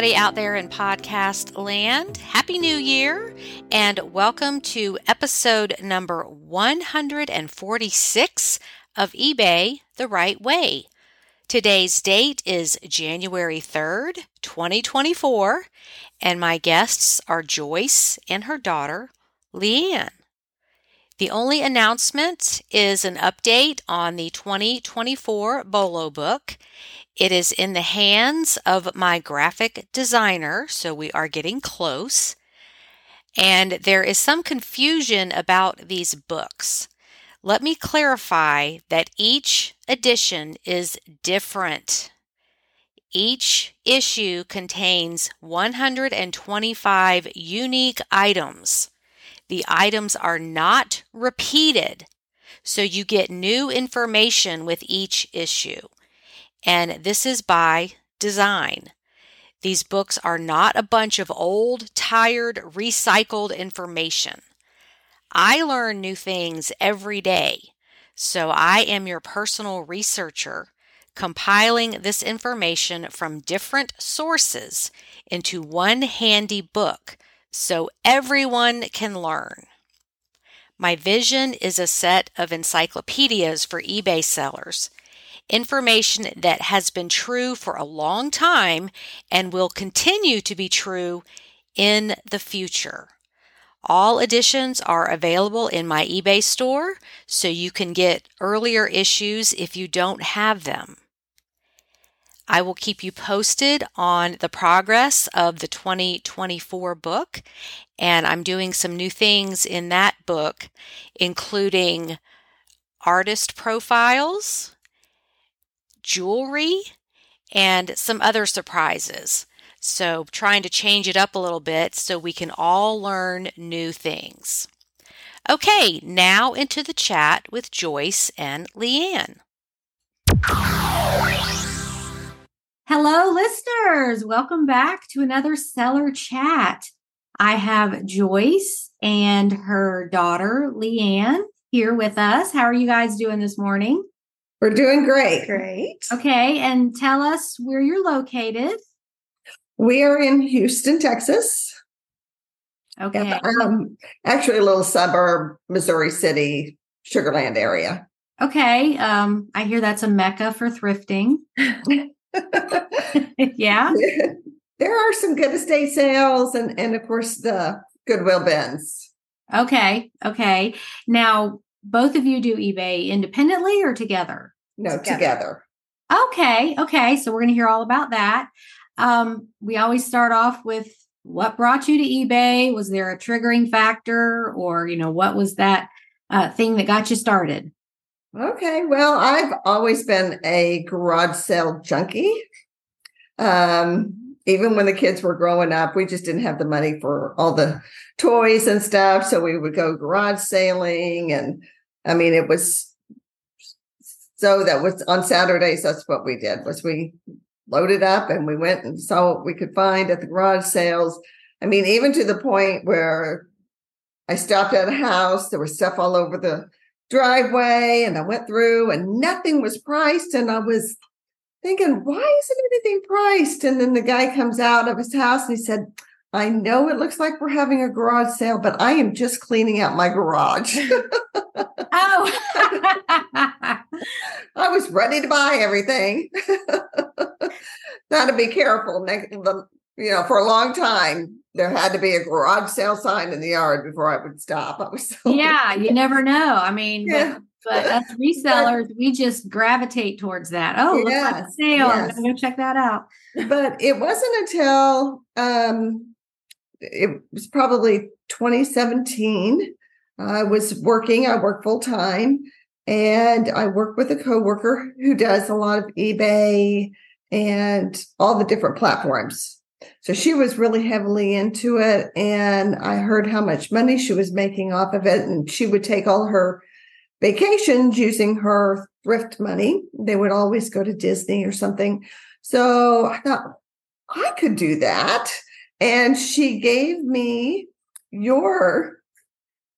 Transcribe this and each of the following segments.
everybody out there in podcast land. Happy New Year, and welcome to episode number 146 of eBay the Right Way. Today's date is January 3rd, 2024, and my guests are Joyce and her daughter, LeighAnne. The only announcement is an update on the 2024 BOLO book. It is in the hands of my graphic designer, so we are getting close. And there is some confusion about these books. Let me clarify that each edition is different. Each issue contains 125 unique items. The items are not repeated, so you get new information with each issue. And this is by design. These books are not a bunch of old, tired, recycled information. I learn new things every day, so I am your personal researcher, compiling this information from different sources into one handy book so everyone can learn. My vision is a set of encyclopedias for eBay sellers, information that has been true for a long time and will continue to be true in the future. All editions are available in my eBay store, so you can get earlier issues if you don't have them. I will keep you posted on the progress of the 2024 book, and I'm doing some new things in that book, including artist profiles, jewelry, and some other surprises. So, trying to change it up a little bit so we can all learn new things. Okay, now into the chat with Joyce and LeighAnne. Hello, listeners. Welcome back to another seller chat. I have Joyce and her daughter, LeighAnne, here with us. How are you guys doing this morning? We're doing great. Great. Okay. And tell us where you're located. We are in Houston, Texas. Okay. Um, actually, a little suburb, Missouri City, Sugarland area. Okay. Um, I hear that's a mecca for thrifting. yeah. There are some good estate sales and, and of course the Goodwill bins. Okay. Okay. Now, both of you do eBay independently or together? No, Together. together. Okay. Okay. So we're going to hear all about that. Um, we always start off with what brought you to eBay? Was there a triggering factor or, you know, what was that uh, thing that got you started? Okay. Well, I've always been a garage sale junkie. Um, even when the kids were growing up, we just didn't have the money for all the toys and stuff. So we would go garage sailing. And I mean, it was so that was on Saturdays. That's what we did was we loaded up and we went and saw what we could find at the garage sales. I mean, even to the point where I stopped at a house, there was stuff all over the driveway and I went through and nothing was priced. And I was thinking, why isn't anything priced? And then the guy comes out of his house and he said, I know it looks like we're having a garage sale, but I am just cleaning out my garage. Oh, I was ready to buy everything. Got to be careful. Next, the, you know, for a long time, there had to be a garage sale sign in the yard before I would stop. I was so yeah, you never know. I mean, Yeah. but, but us resellers, we just gravitate towards that. Oh, looks like a Yes, sale. I'm gonna go check that out. but it wasn't until um, it was probably 2017. I was working. I work full time, and I work with a coworker who does a lot of eBay and all the different platforms. So she was really heavily into it, and I heard how much money she was making off of it, and she would take all her vacations using her thrift money. They would always go to Disney or something. So I thought I could do that. And she gave me your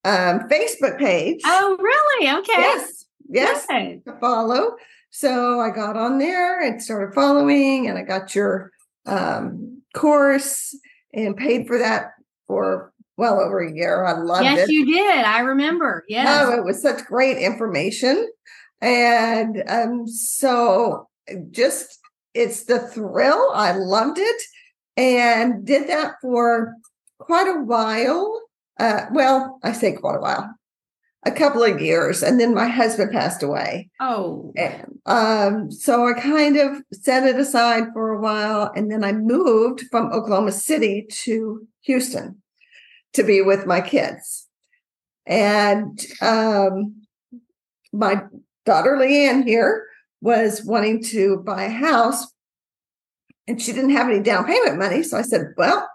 um, Facebook page. Oh, really? Okay. Yes. Yes. Good. To follow. So I got on there and started following, and I got your um, course and paid for that for well over a year. I loved yes, it. Yes, you did. I remember. Yes. Oh, it was such great information. And um, so just it's the thrill. I loved it and did that for quite a while. Uh, well, I say quite a while, a couple of years, and then my husband passed away. oh. And um, so I kind of set it aside for a while, and then I moved from Oklahoma City to Houston to be with my kids. And um, my daughter LeighAnne here was wanting to buy a house, and she didn't have any down payment money. So I said, "Well,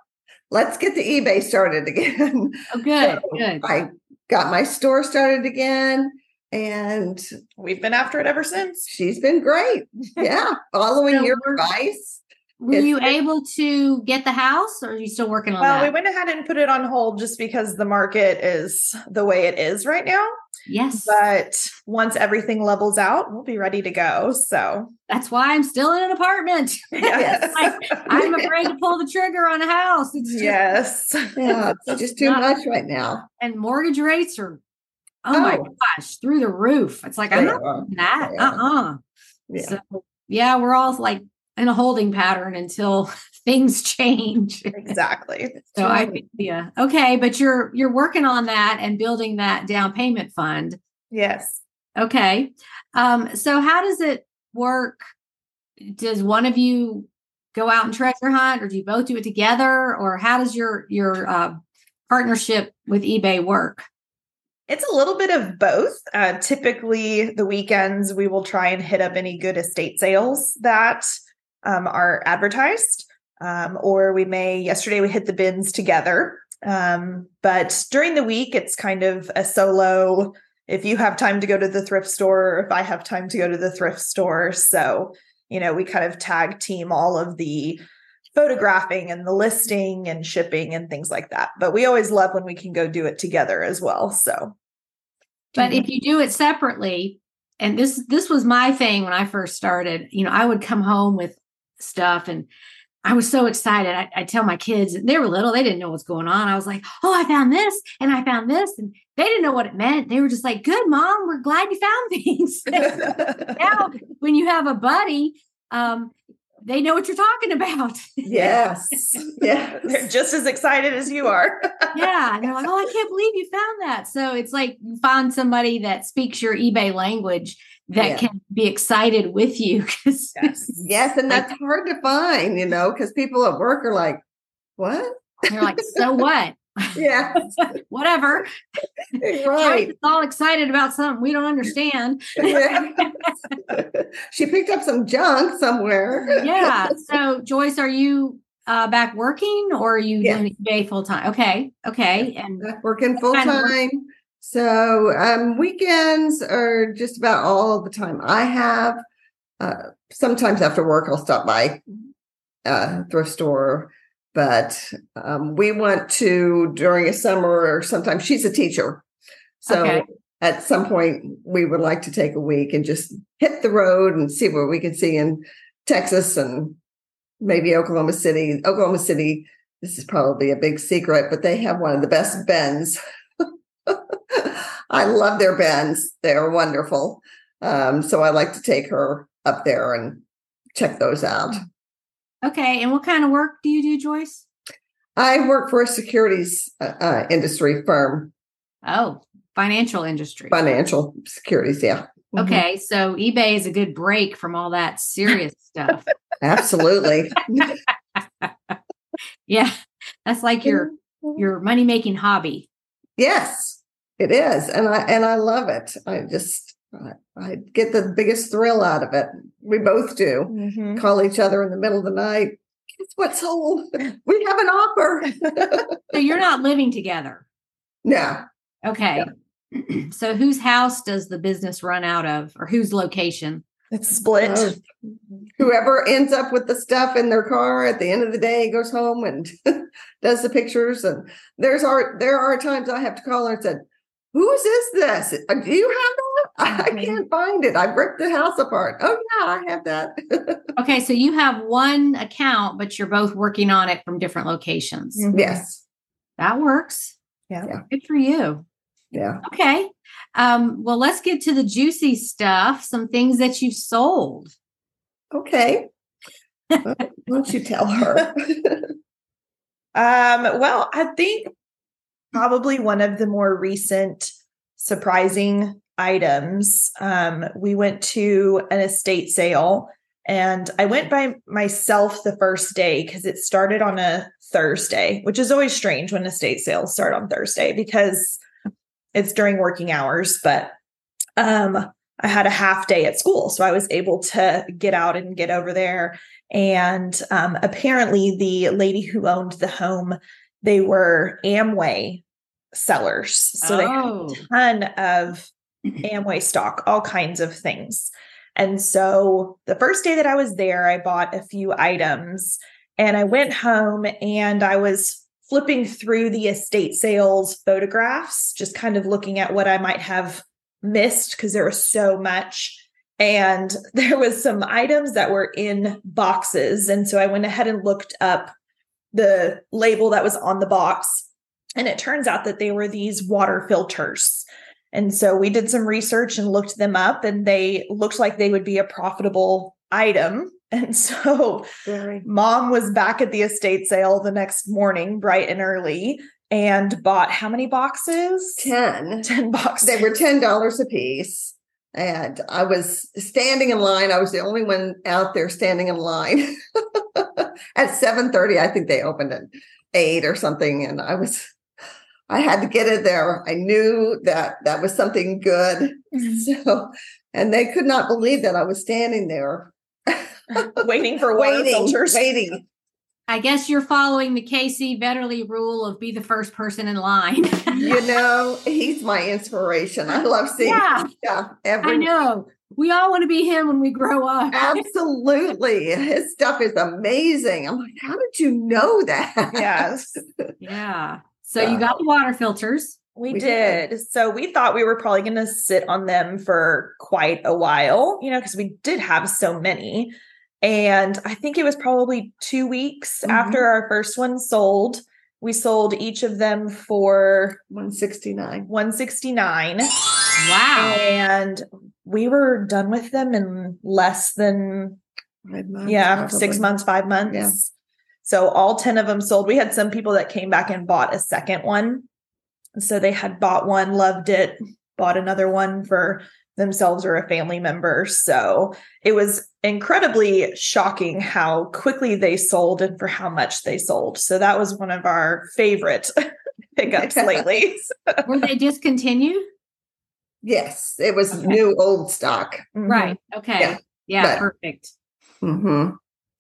let's get the eBay started again." Oh, good. So Good. I got my store started again, and We've been after it ever since. she's been great. Yeah, following your advice. Were It's- you able to get the house or are you still working on Well, that? we went ahead and put it on hold just because the market is the way it is right now. yes. But once everything levels out, we'll be ready to go. So, That's why I'm still in an apartment. yes. I'm afraid to pull the trigger on a house. It's just, yes. Yeah, it's just too Not- much right now. and mortgage rates are, oh, my Oh. gosh, through the roof. It's like, I'm not are. that. They Uh are. uh Yeah. So, yeah, we're all like in a holding pattern until things change. Exactly. So I Right. feel yeah. Okay, but you're you're working on that and building that down payment fund. Yes. Okay. Um, so how does it work? Does one of you go out and treasure hunt or do you both do it together? Or how does your your uh, partnership with eBay work? It's a little bit of both. Uh, typically, the weekends we will try and hit up any good estate sales that um, are advertised, um, or we may. Yesterday, we hit the bins together. Um, but during the week, it's kind of a solo. If you have time to go to the thrift store, or if I have time to go to the thrift store, so you know, we kind of tag team all of the photographing and the listing and shipping and things like that. But we always love when we can go do it together as well. So, But if you do it separately, and this this was my thing when I first started, you know, I would come home with stuff and I was so excited. I, I tell my kids, they were little, they didn't know what's going on. I was like, oh, I found this and I found this. And they didn't know what it meant. They were just like, good, mom, we're glad you found things. now, when you have a buddy, um, they know what you're talking about. Yes. Yeah. They're just as excited as you are. yeah. And they're like, oh, I can't believe you found that. So it's like you find somebody that speaks your eBay language that Yeah. can be excited with you. Yes. Yes. And that's hard to find, you know, because people at work are like, what? They're like, so what? Yeah. Whatever. right. It's all excited about something we don't understand. Yeah. she picked up some junk somewhere. Yeah. So, Joyce, are you uh, back working or are you Yeah. doing eBay full time? Okay. Okay. And Working full time. So um, weekends are just about all the time I have. Uh, sometimes after work, I'll stop by uh, thrift store. But um, we want to during a summer, or sometimes she's a teacher. So Okay. at some point, we would like to take a week and just hit the road and see what we can see in Texas and maybe Oklahoma City. Oklahoma City, this is probably a big secret, but they have one of the best bends. I love their bands. They're wonderful. Um, so I like to take her up there and check those out. okay. And what kind of work do you do, Joyce? I work for a securities uh, uh, industry firm, Oh, financial industry. financial securities. Yeah. Mhm. Okay. So, eBay is a good break from all that serious stuff. Absolutely. Yeah. That's like your your money making hobby. Yes, it is, and I and I love it. I just I, I get the biggest thrill out of it. We both do. Mhm. Call each other in the middle of the night. Guess what sold? We have an offer. So, you're not living together. no, Okay. so whose house does the business run out of or whose location? It's split. Oh. whoever ends up with the stuff in their car at the end of the day goes home and does the pictures. And there's our there are times I have to call her and said, "Whose is this? Uh, Do you have that? I can't find it. I ripped the house apart. Oh yeah, I have that. Okay, so you have one account, but you're both working on it from different locations. Mhm. yes. That works. Yeah. Yeah. Good for you. Yeah. Okay. Um, well, let's get to the juicy stuff, some things that you've sold. Okay. Why don't you tell her? Um, well, I think probably one of the more recent surprising items. Um, we went to an estate sale and I went by myself the first day because it started on a Thursday, which is always strange when estate sales start on Thursday because it's during working hours, but um I had a half day at school, so I was able to get out and get over there and um, apparently, the lady who owned the home, they were Amway sellers. So they had Oh. a ton of Amway stock, all kinds of things. And so the first day that I was there, I bought a few items and I went home and I was flipping through the estate sales photographs, just kind of looking at what I might have missed because there was so much and there was some items that were in boxes and so i went ahead and looked up the label that was on the box and it turns out that they were these water filters and so we did some research and looked them up and they looked like they would be a profitable item and so Very. mom was back at the estate sale the next morning bright and early and bought how many boxes 10. 10 boxes They were $10 a piece. And I was standing in line. I was the only one out there standing in line. At 7:30, I think they opened at 8 or something. And I was I had to get it there. I knew that that was something good. So and they could not believe that I was standing there waiting for water waiting, filters waiting. I guess you're following the Casey Vetterly rule of be the first person in line. You know, he's my inspiration. I uh, love seeing yeah, yeah, I know. We all want to be him when we grow up. Absolutely. His stuff is amazing. I'm like, how did you know that? yes Yeah. So Yeah. you got the water filters. We, We did. did. So we thought we were probably going to sit on them for quite a while, you know, because we did have so many. And I think it was probably two weeks Mhm. after our first one sold. We sold each of them for 169. 169 Wow. and we were done with them in less than Five months, yeah, six months, five months. So all 10 of them sold. We had some people that came back and bought a second one. So they had bought one, loved it, bought another one for themselves or a family member. So it was incredibly shocking how quickly they sold and for how much they sold. So that was one of our favorite pickups lately. Were they discontinued? Yes, it was new old stock. Mhm. Right. Okay. Yeah. Yeah. But- perfect. hmm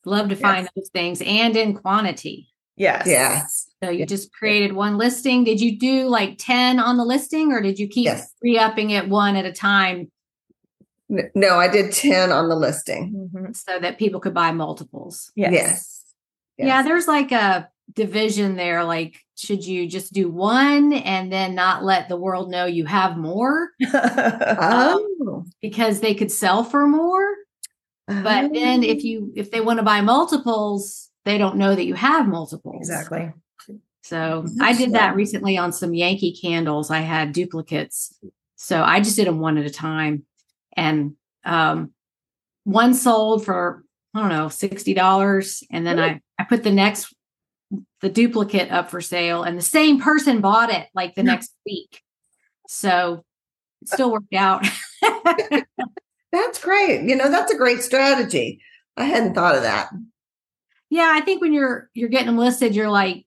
Love to find those things and in quantity. Yes. Yes. So you Yeah. just created one listing. Did you do like 10 on the listing or did you keep Yes. re-upping it one at a time No, I did 10 on the listing. Mhm. so that people could buy multiples? Yes. Yes. Yeah, there's like a division there. Like, should you just do one and then not let the world know you have more Oh. because they could sell for more? But then Oh. if you if they want to buy multiples, they don't know that you have multiples. exactly. So I did that recently on some Yankee candles. I had duplicates. So I just did them one at a time. And um one sold for, I don't know, $60. And then I, I put the next the duplicate up for sale and the same person bought it like the Yeah. next week. So it still worked out. That's great. You know, that's a great strategy. I hadn't thought of that. yeah, I think when you're you're getting them listed, you're like,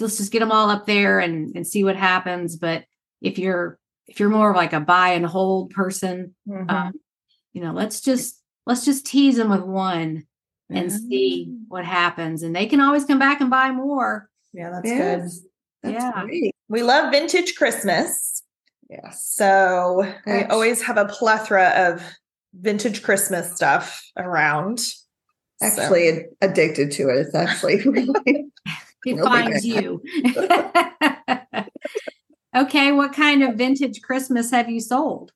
let's just get them all up there and and see what happens. But if you're if you're more of like a buy and hold person, Mhm. um, you know, let's just let's just tease them with one and see Mm. what happens. And they can always come back and buy more. yeah, that's good. That's Yeah. great. We love vintage Christmas. Yes. So we always have a plethora of vintage Christmas stuff around. Actually ad- addicted to it. It's actually really It finds you. okay, what kind of vintage Christmas have you sold?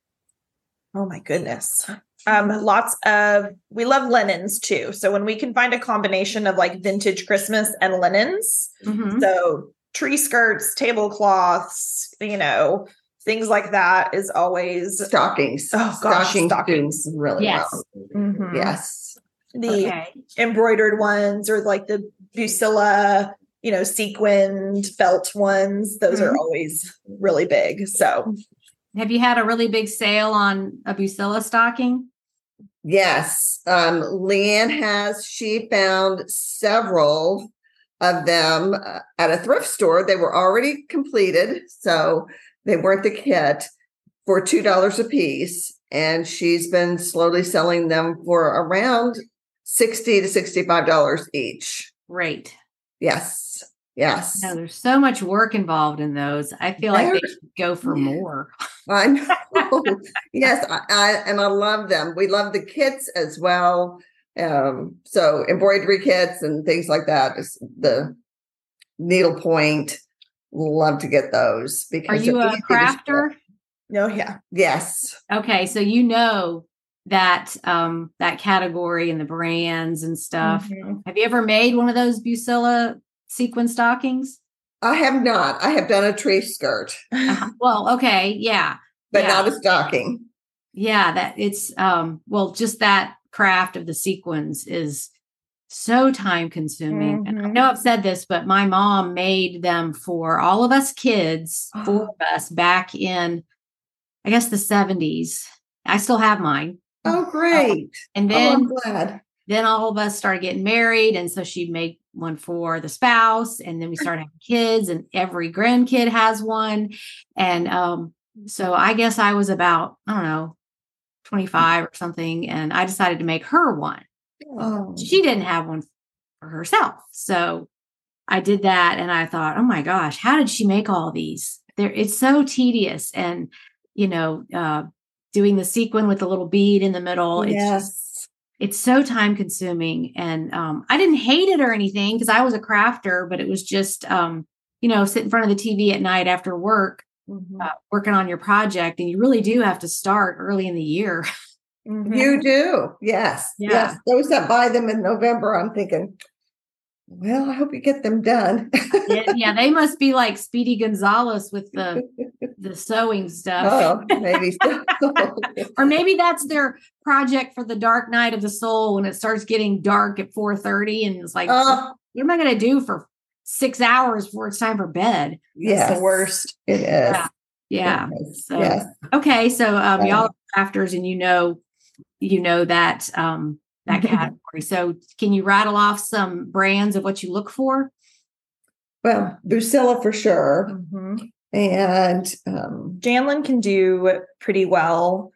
Oh my goodness. Um, lots of we love linens too. So when we can find a combination of like vintage Christmas and linens, Mhm. so tree skirts, tablecloths, you know, things like that is always Stockings. Oh, gosh, stockings, stockings. really Yes. well. Mhm. Yes. the Okay. embroidered ones or like the Bucilla, you know, sequined felt ones. Those are Mhm. always really big. So Have you had a really big sale on a Bucilla stocking? Yes. Um, LeighAnne has, she found several of them uh, at a thrift store. They were already completed, so they weren't the kit for $2 a piece. And she's been slowly selling them for around 60 to $65 each. Right. Yes. Yes. No, there's so much work involved in those. I feel like they should go for more. I know. yes, I, I and I love them. We love the kits as well. Um, so embroidery kits and things like that. Is the needlepoint. Love to get those because Are you a easy to ship. crafter? no, yeah. Yes. Okay, so you know that um that category and the brands and stuff. Mhm. Have you ever made one of those Bucilla sequin stockings? I have not. I have done a tree skirt, Uh-huh. Well, okay, yeah. but Yeah. not a stocking. Yeah, that it's um well just that craft of the sequins is so time consuming. And I know I've said this, but my mom made them for all of us kids, four of us back in I guess the 70s. I still have mine. Oh, great. And oh, then I'm glad. then all of us started getting married and so she made one for the spouse and then we started having kids and every grandkid has one. And um so i guess i was about i don't know 25 or something and i decided to make her one. Oh, she didn't have one for herself so i did that and i thought oh my gosh how did she make all these? There it's so tedious and you know uh doing the sequin with the little bead in the middle it's just yes. It's so time consuming and um, i didn't hate it or anything because i was a crafter but it was just um, you know sit in front of the tv at night after work Mhm. uh, working on your project and you really do have to start early in the year Mhm. You do. Yes. Yeah. Yes. Those that buy them in November, I'm thinking, well, I hope you get them done. yeah, yeah, they must be like speedy gonzalez with the the sewing stuff oh, maybe so. or maybe that's their project for the dark night of the soul when it starts getting dark at 4.30 and it's like Oh, what am i going to do for six hours before it's time for bed That's yes. the worst. It is. Yeah. yeah It is. So- yes. Okay, so um, Yeah. y'all are crafters, and you know, you know that um, that category. So, can you rattle off some brands of what you look for? Well, Bucilla for sure. Mhm. And um, Janlynn can do pretty well.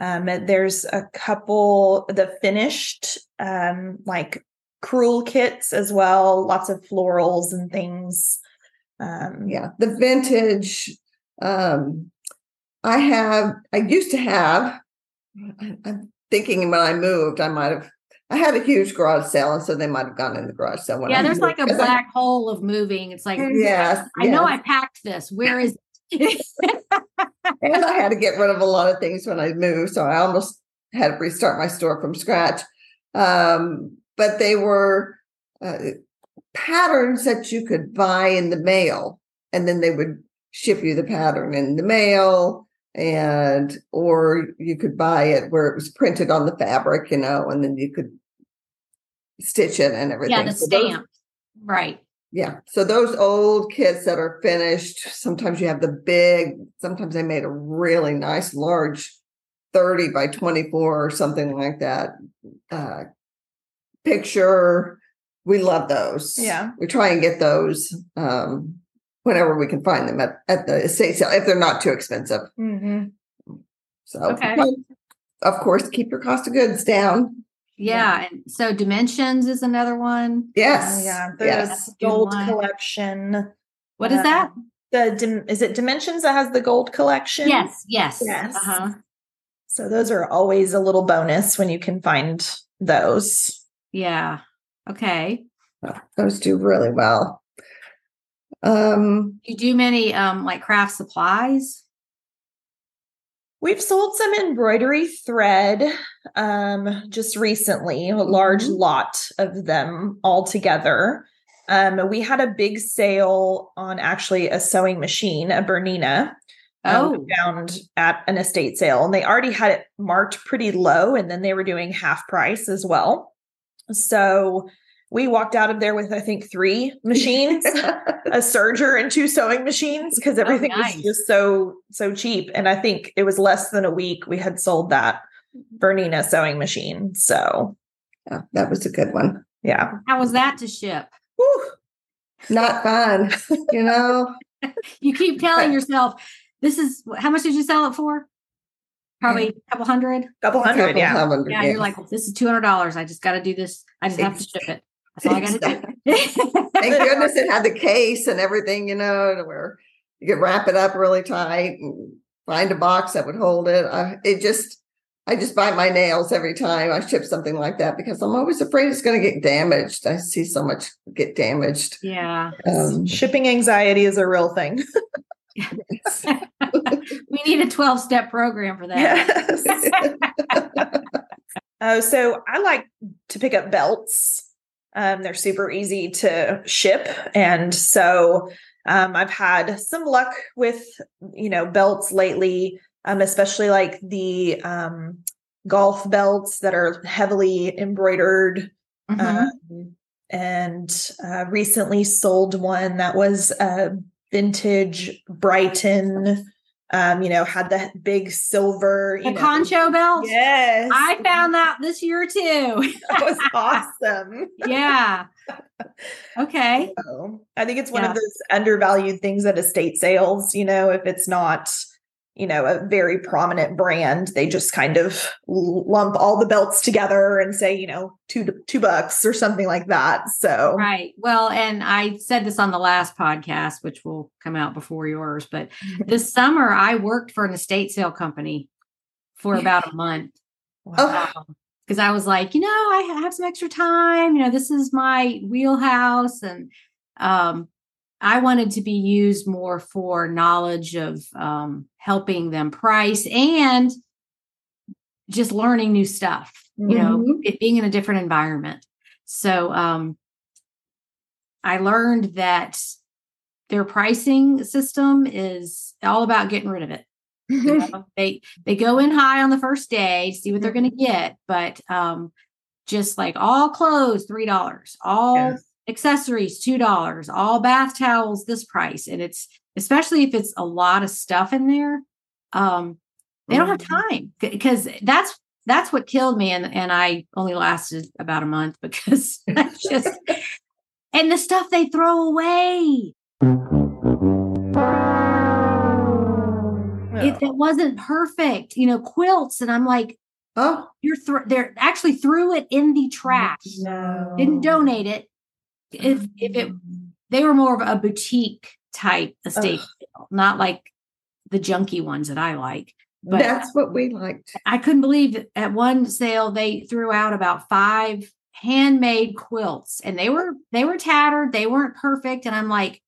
Um, there's a couple the finished um, like crewel kits as well, lots of florals and things. Um, yeah, the vintage. Um, I have, I used to have, I, I'm thinking when I moved, I might have, I had a huge garage sale, and so they might have gone in the garage sale. Yeah, I there's like a 'cause I- black hole of moving. It's like, Yes, I know I packed this. Where is it? and I had to get rid of a lot of things when I moved, so I almost had to restart my store from scratch. Um, but they were uh, patterns that you could buy in the mail, and then they would ship you the pattern in the mail, and or you could buy it where it was printed on the fabric, you know, and then you could stitch it and everything. yeah, the So those- stamp. Right. yeah. So those old kits that are finished, sometimes you have the big, sometimes they made a really nice large 30 by 24 or something like that. Uh picture. We love those. Yeah. We try and get those um whenever we can find them at, at the estate sale if they're not too expensive. mhm. So Okay. of course keep your cost of goods down. Yeah. And so dimensions is another one. Yes. Oh, yeah, the Yes. That's a good gold one. collection. What is Uh, that? The dim- is it Dimensions that has the gold collection? Yes. Yes. Yes. Uh-huh. So those are always a little bonus when you can find those. Yeah. Okay. Those do really well. Um You do many um like craft supplies? We've sold some embroidery thread um, just recently, a large Mhm. lot of them all together. Um, we had a big sale on actually a sewing machine, a Bernina, um, Oh. found at an estate sale, and they already had it marked pretty low, and then they were doing half price as well. So we walked out of there with I think three machines, a serger and two sewing machines because oh, everything nice. was just so so cheap. And I think it was less than a week we had sold that Bernina sewing machine. So Yeah, that was a good one. yeah. How was that to ship? Whew. Not fun, you know. You keep telling yourself, this is how much did you sell it for? Probably a couple hundred. Couple hundred, Couple yeah. hundred, Yeah, you're like, this is two hundred dollars. I just got to do this. I just have to ship it. That's all I got to do. Thank goodness it had the case and everything, you know, to where you could wrap it up really tight and find a box that would hold it. I, it just, I just bite my nails every time I ship something like that because I'm always afraid it's going to get damaged. I see so much get damaged. yeah, Um, Shipping anxiety is a real thing. we need a twelve step program for that. Yes. Oh, so I like to pick up belts. Um, they're super easy to ship. And so um, I've had some luck with, you know, belts lately, um, especially like the um, golf belts that are heavily embroidered. Mhm. Um, and uh, recently sold one that was a vintage Brighton, um, you know, had the big silver, you the know, concho belt. Yes. I found that this year too. that was awesome. yeah. Okay. So, I think it's one Yeah. of those undervalued things at estate sales, you know, if it's not, you know, a very prominent brand, they just kind of lump all the belts together and say, you know, two two bucks or something like that. So Right. Well, and I said this on the last podcast, which will come out before yours, but this summer I worked for an estate sale company for about a month. Oh. because I was like, you know, I have some extra time. You know, this is my wheelhouse, and um, I wanted to be used more for knowledge of um, helping them price and just learning new stuff. You know, Mhm. it being in a different environment. So um, I learned that their pricing system is all about getting rid of it. You know, they they go in high on the first day, see what they're going to get, but um, just like all clothes, three dollars, all Yes. Accessories, two dollars, all bath towels, this price, and it's especially if it's a lot of stuff in there. Um, they don't have time because that's that's what killed me, and and I only lasted about a month because I just and the stuff they throw away. It, it wasn't perfect, you know, quilts, and I'm like, oh, you're thr they're actually threw it in the trash. no. Didn't donate it. If if it they were more of a boutique type estate sale, not like the junky ones that I like. But That's what we liked. I couldn't believe at one sale they threw out about five handmade quilts and they were they were tattered, they weren't perfect. And I'm like,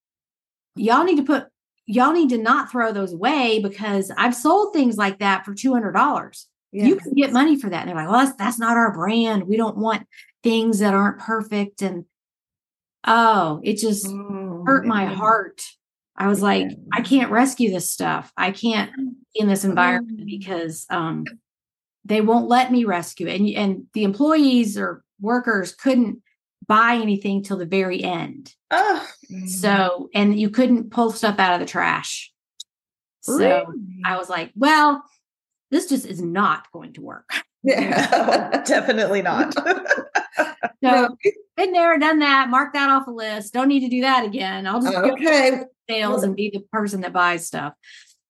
y'all need to put y'all need to not throw those away because I've sold things like that for two hundred dollars. You can get money for that. And they're like, well, that's that's not our brand. We don't want things that aren't perfect. And oh, it just Oh, hurt my heart. I was like, I can't rescue this stuff. I can't be in this environment Oh. because um, they won't let me rescue it. And, and the employees or workers couldn't buy anything till the very end. Oh, So, and you couldn't pull stuff out of the trash. So Really? I was like, well, this just is not going to work. Yeah. definitely not. So been there, done that, mark that off a list. Don't need to do that again. I'll just go okay, sales and be the person that buys stuff.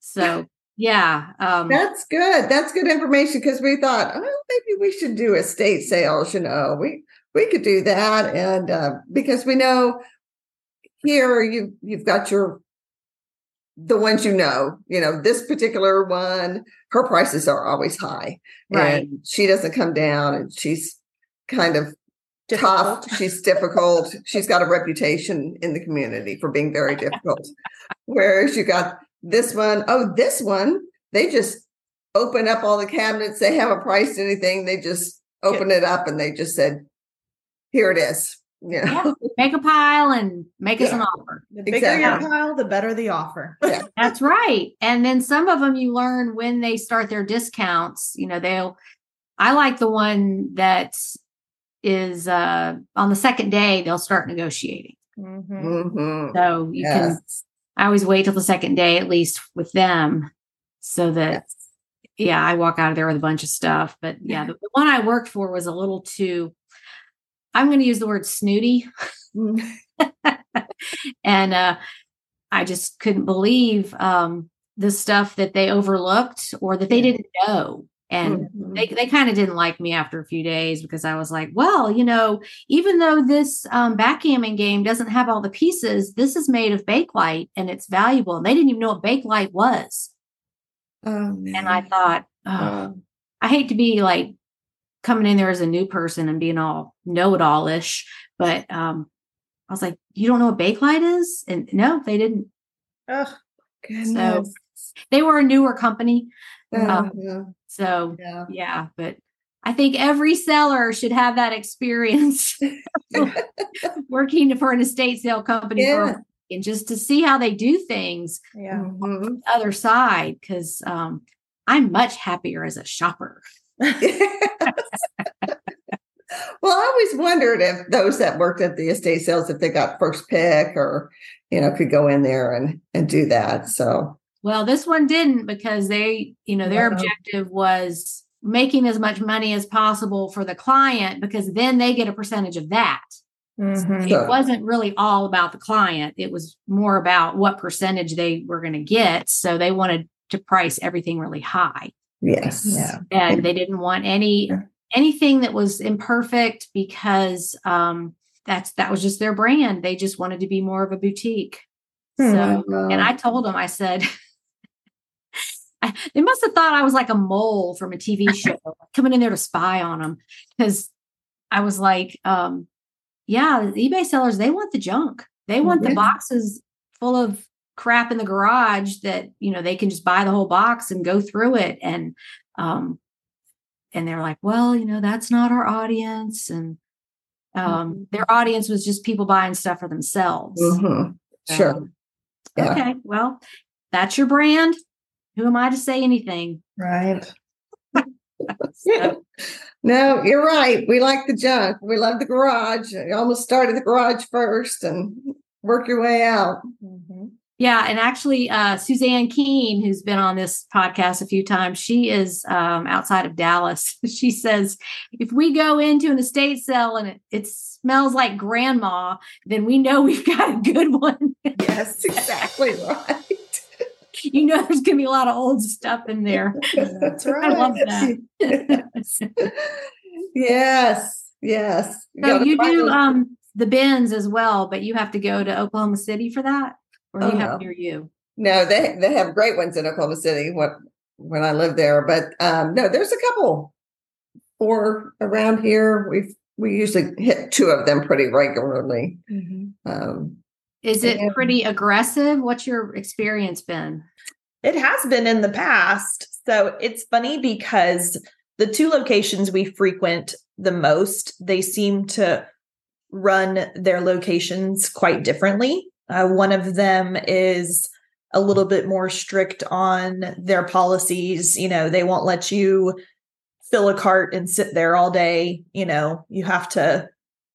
So yeah. Um that's good. That's good information because we thought, oh, maybe we should do estate sales. You know, we we could do that, and uh, because we know here you you've got your the ones you know. You know, this particular one, her prices are always high, Right. and she doesn't come down, and she's kind of tough. She's difficult. She's got a reputation in the community for being very difficult. Whereas you got this one, oh, this one, they just open up all the cabinets. They haven't priced anything. They just opened it up and they just said, "Here it is." Yeah. Yeah. Make a pile and make us an offer. The bigger your pile, the better the offer. That's right. And then some of them you learn when they start their discounts. You know, they'll, I like the one that is uh, on the second day, they'll start negotiating. Mhm. hmm So you can, I always wait till the second day at least with them so that, yeah, I walk out of there with a bunch of stuff. But yeah, the, the one I worked for was a little too, I'm going to use the word snooty. Mhm. and uh, I just couldn't believe um, the stuff that they overlooked or that they didn't know. And Mhm. they, they kind of didn't like me after a few days because I was like, well, you know, even though this um, backgammon game doesn't have all the pieces, this is made of Bakelite and it's valuable. And they didn't even know what Bakelite was. Oh, And I thought, oh, Wow. I hate to be like coming in there as a new person and being all know it all ish, but um, I was like, you don't know what Bakelite is? And no, they didn't. Ugh. Goodness. They were a newer company. Uh, So yeah. yeah, but I think every seller should have that experience working for an estate sale company Yeah. and just to see how they do things Yeah. Mhm. other side because um, I'm much happier as a shopper. well, I always wondered if those that worked at the estate sales, if they got first pick or, you know, could go in there and and do that. So Well, this one didn't because they, you know, their Wow. objective was making as much money as possible for the client because then they get a percentage of that. Mhm. Sure. It wasn't really all about the client. It was more about what percentage they were going to get. So they wanted to price everything really high. yes. Yeah. And they didn't want any anything that was imperfect because um that's that was just their brand. They just wanted to be more of a boutique. Hmm. So Wow. and I told them, I said, I, they must have thought I was like a mole from a TV show coming in there to spy on them. Because I was like, um, yeah, eBay sellers, they want the junk. They want the boxes full of crap in the garage that, you know, they can just buy the whole box and go through it. And, um, and they're like, well, you know, that's not our audience. And, um, their audience was just people buying stuff for themselves. Mm-hmm. Sure. Um, Yeah. Okay. Well, that's your brand. Who am I to say anything? Right. So, No, you're right. We like the junk. We love the garage. You almost started the garage first and work your way out. Mhm. yeah. And actually, uh, Suzanne Keene, who's been on this podcast a few times, she is um, outside of Dallas. she says, if we go into an estate sale and it, it smells like grandma, then we know we've got a good one. Yes, exactly right. You know, there's going to be a lot of old stuff in there. That's right. I love that. yes, yes. You So gotta you do um the bins as well, but you have to go to Oklahoma City for that, or do Oh, you have no. near you? no, they they have great ones in Oklahoma City. What when I lived there, but um, no, there's a couple four around here. We've we usually hit two of them pretty regularly. Mhm. Um, Is it Yeah. pretty aggressive? What's your experience been? It has been in the past. So it's funny because the two locations we frequent the most, they seem to run their locations quite differently. Uh, one of them is a little bit more strict on their policies. You know, they won't let you fill a cart and sit there all day. You know, you have to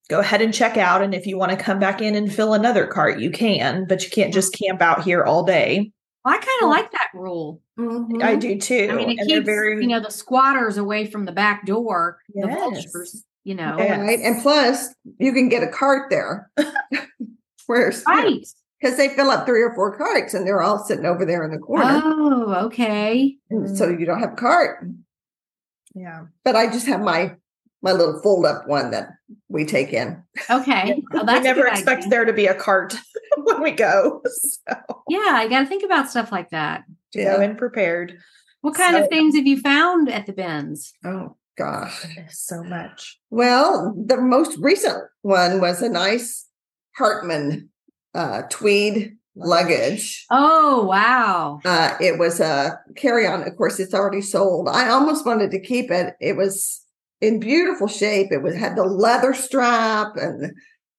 go ahead and check out. And if you want to come back in and fill another cart, you can, but you can't just camp out here all day. Well, I kind of like that rule. mhm. I do too. I mean, it and keeps very, you know the squatters away from the back door. The vultures, you know, Yeah. right. And plus, you can get a cart there. Whereas, right? because they fill up three or four carts and they're all sitting over there in the corner. Oh, okay. And so you don't have a cart. yeah. But I just have my my little fold up one that we take in. Okay. Well, that's a never expect idea. there to be a cart when we go. So Yeah, I got to think about stuff like that. to go in prepared. What kind of things have you found at the bins? Oh gosh. So much. Well, the most recent one was a nice Hartmann uh, tweed luggage. Oh, wow. Uh, it was a carry on. Of course, it's already sold. I almost wanted to keep it. It was in beautiful shape. It was had the leather strap and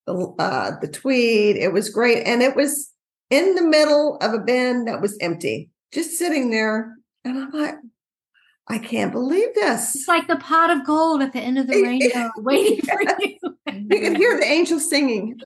the uh, the tweed. It was great, and it was in the middle of a bin that was empty, just sitting there. And I'm like, I can't believe this. It's like the pot of gold at the end of the rainbow, waiting for you. you can hear the angels singing.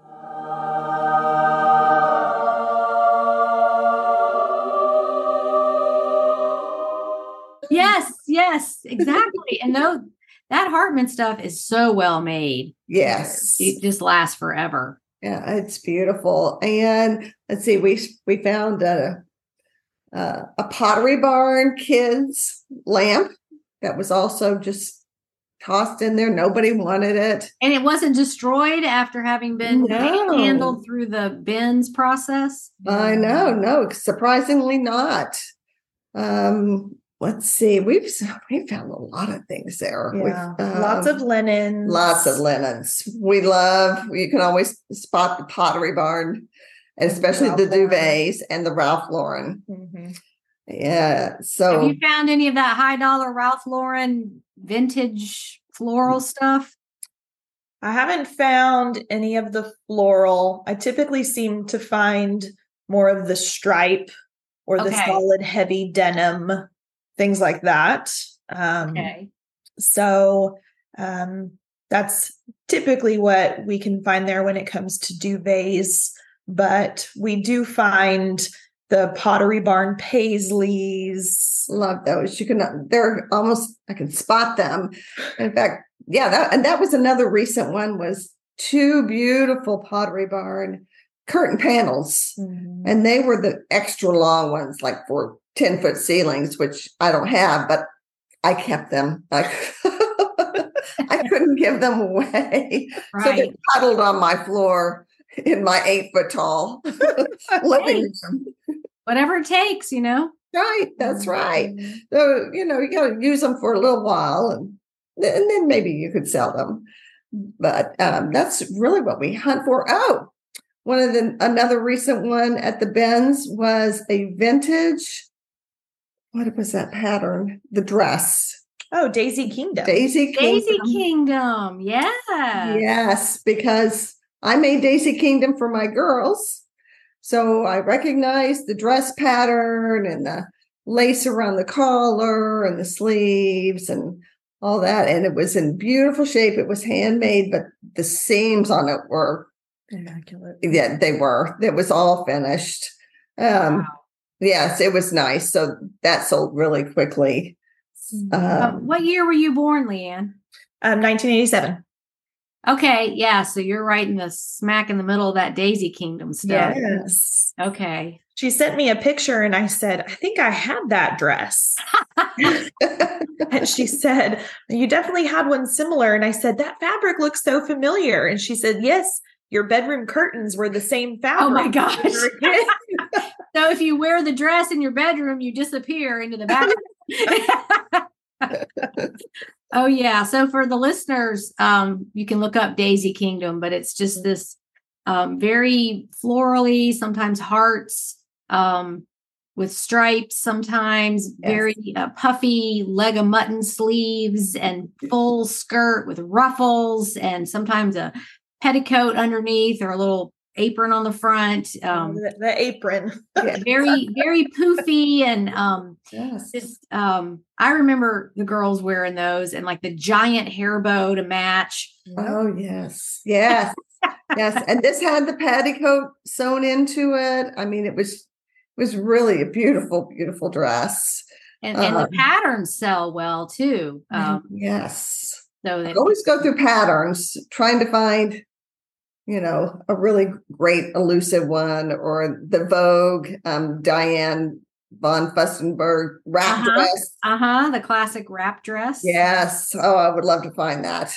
Yes, yes, exactly. and no, that Hartmann stuff is so well made. Yes. It just lasts forever. Yeah, it's beautiful. And let's see, we we found a a, a pottery barn kids lamp that was also just tossed in there. Nobody wanted it. And it wasn't destroyed after having been No. handled through the bins process. I know, no, surprisingly not. Um, let's see, we've we found a lot of things there. We've, Yeah. Lots of um, linens. lots of linens. We love. You can always spot the Pottery Barn, and especially Ralph the Lauren. duvets and the Ralph Lauren. Mhm. Yeah. Have So you found any of that high dollar Ralph Lauren vintage floral stuff? I haven't found any of the floral. I typically seem to find more of the stripe or the Okay. solid heavy denim, things like that. Um, Okay. So um, that's typically what we can find there when it comes to duvets. But we do find the Pottery Barn paisleys. love those. You can. They're almost. I can spot them. In fact, yeah. That and that was another recent one. Was two beautiful Pottery Barn curtain panels. and they were the extra long ones like for 10 foot ceilings which i don't have but i kept them. Like i couldn't give them away. So they Right. puddled on my floor in my eight foot tall living room. Whatever it takes, you know? right that's right. Mhm. so you know you got to use them for a little while and, and then maybe you could sell them. But um, that's really what we hunt for. Oh one of the another recent one at the bins was a vintage what was that pattern the dress Oh, Daisy Kingdom. daisy Kingdom. Daisy Kingdom. Kingdom. Yeah. yes because i made daisy kingdom for my girls so i recognized the dress pattern and the lace around the collar and the sleeves and all that and it was in beautiful shape it was handmade but the seams on it were Immaculate. yeah they were it was all finished um Wow. Yes it was nice so that sold really quickly Uh, um, what year were you born, LeighAnne? Um, 1987. Okay, yeah, so you're right in the smack in the middle of that Daisy Kingdom stuff. Yes. Okay. She sent me a picture and I said, I think I had that dress. and she said, You definitely had one similar. And I said, That fabric looks so familiar. And she said, Yes, your bedroom curtains were the same fabric. Oh my gosh. you were a kid." So if you wear the dress in your bedroom, you disappear into the bathroom. oh yeah. So for the listeners, um, you can look up Daisy Kingdom, but it's just this um, very florally, sometimes hearts, um, with stripes, sometimes Yes. very uh, puffy leg of mutton sleeves and full skirt with ruffles, and sometimes a petticoat underneath or a little apron on the front. Um, the, the apron. very very poofy and um yes. just um i remember the girls wearing those and like the giant hair bow to match oh yes yes yes and this had the petticoat sewn into it i mean it was it was really a beautiful beautiful dress and, and the Um, patterns sell well too um yes so I always go through patterns trying to find, you know, a really great elusive one or the Vogue um, Diane von Furstenberg wrap Uh-huh. dress. uh-huh the classic wrap dress Yes. Oh, I would love to find that.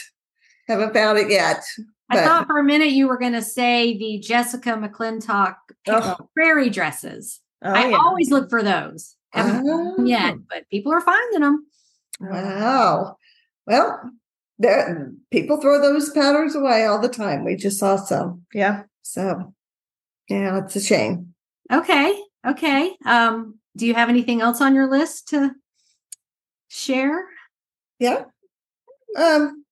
Haven't found it yet. i thought for a minute you were going to say the jessica mcclintock uh, Oh. prairie dresses Oh, i yeah. always look for those haven't found them yet Oh, but people are finding them Wow. Well, there people throw those patterns away all the time. We just saw some. Yeah. So yeah, it's a shame. Okay. Okay. Um, do you have anything else on your list to share? Yeah. Um,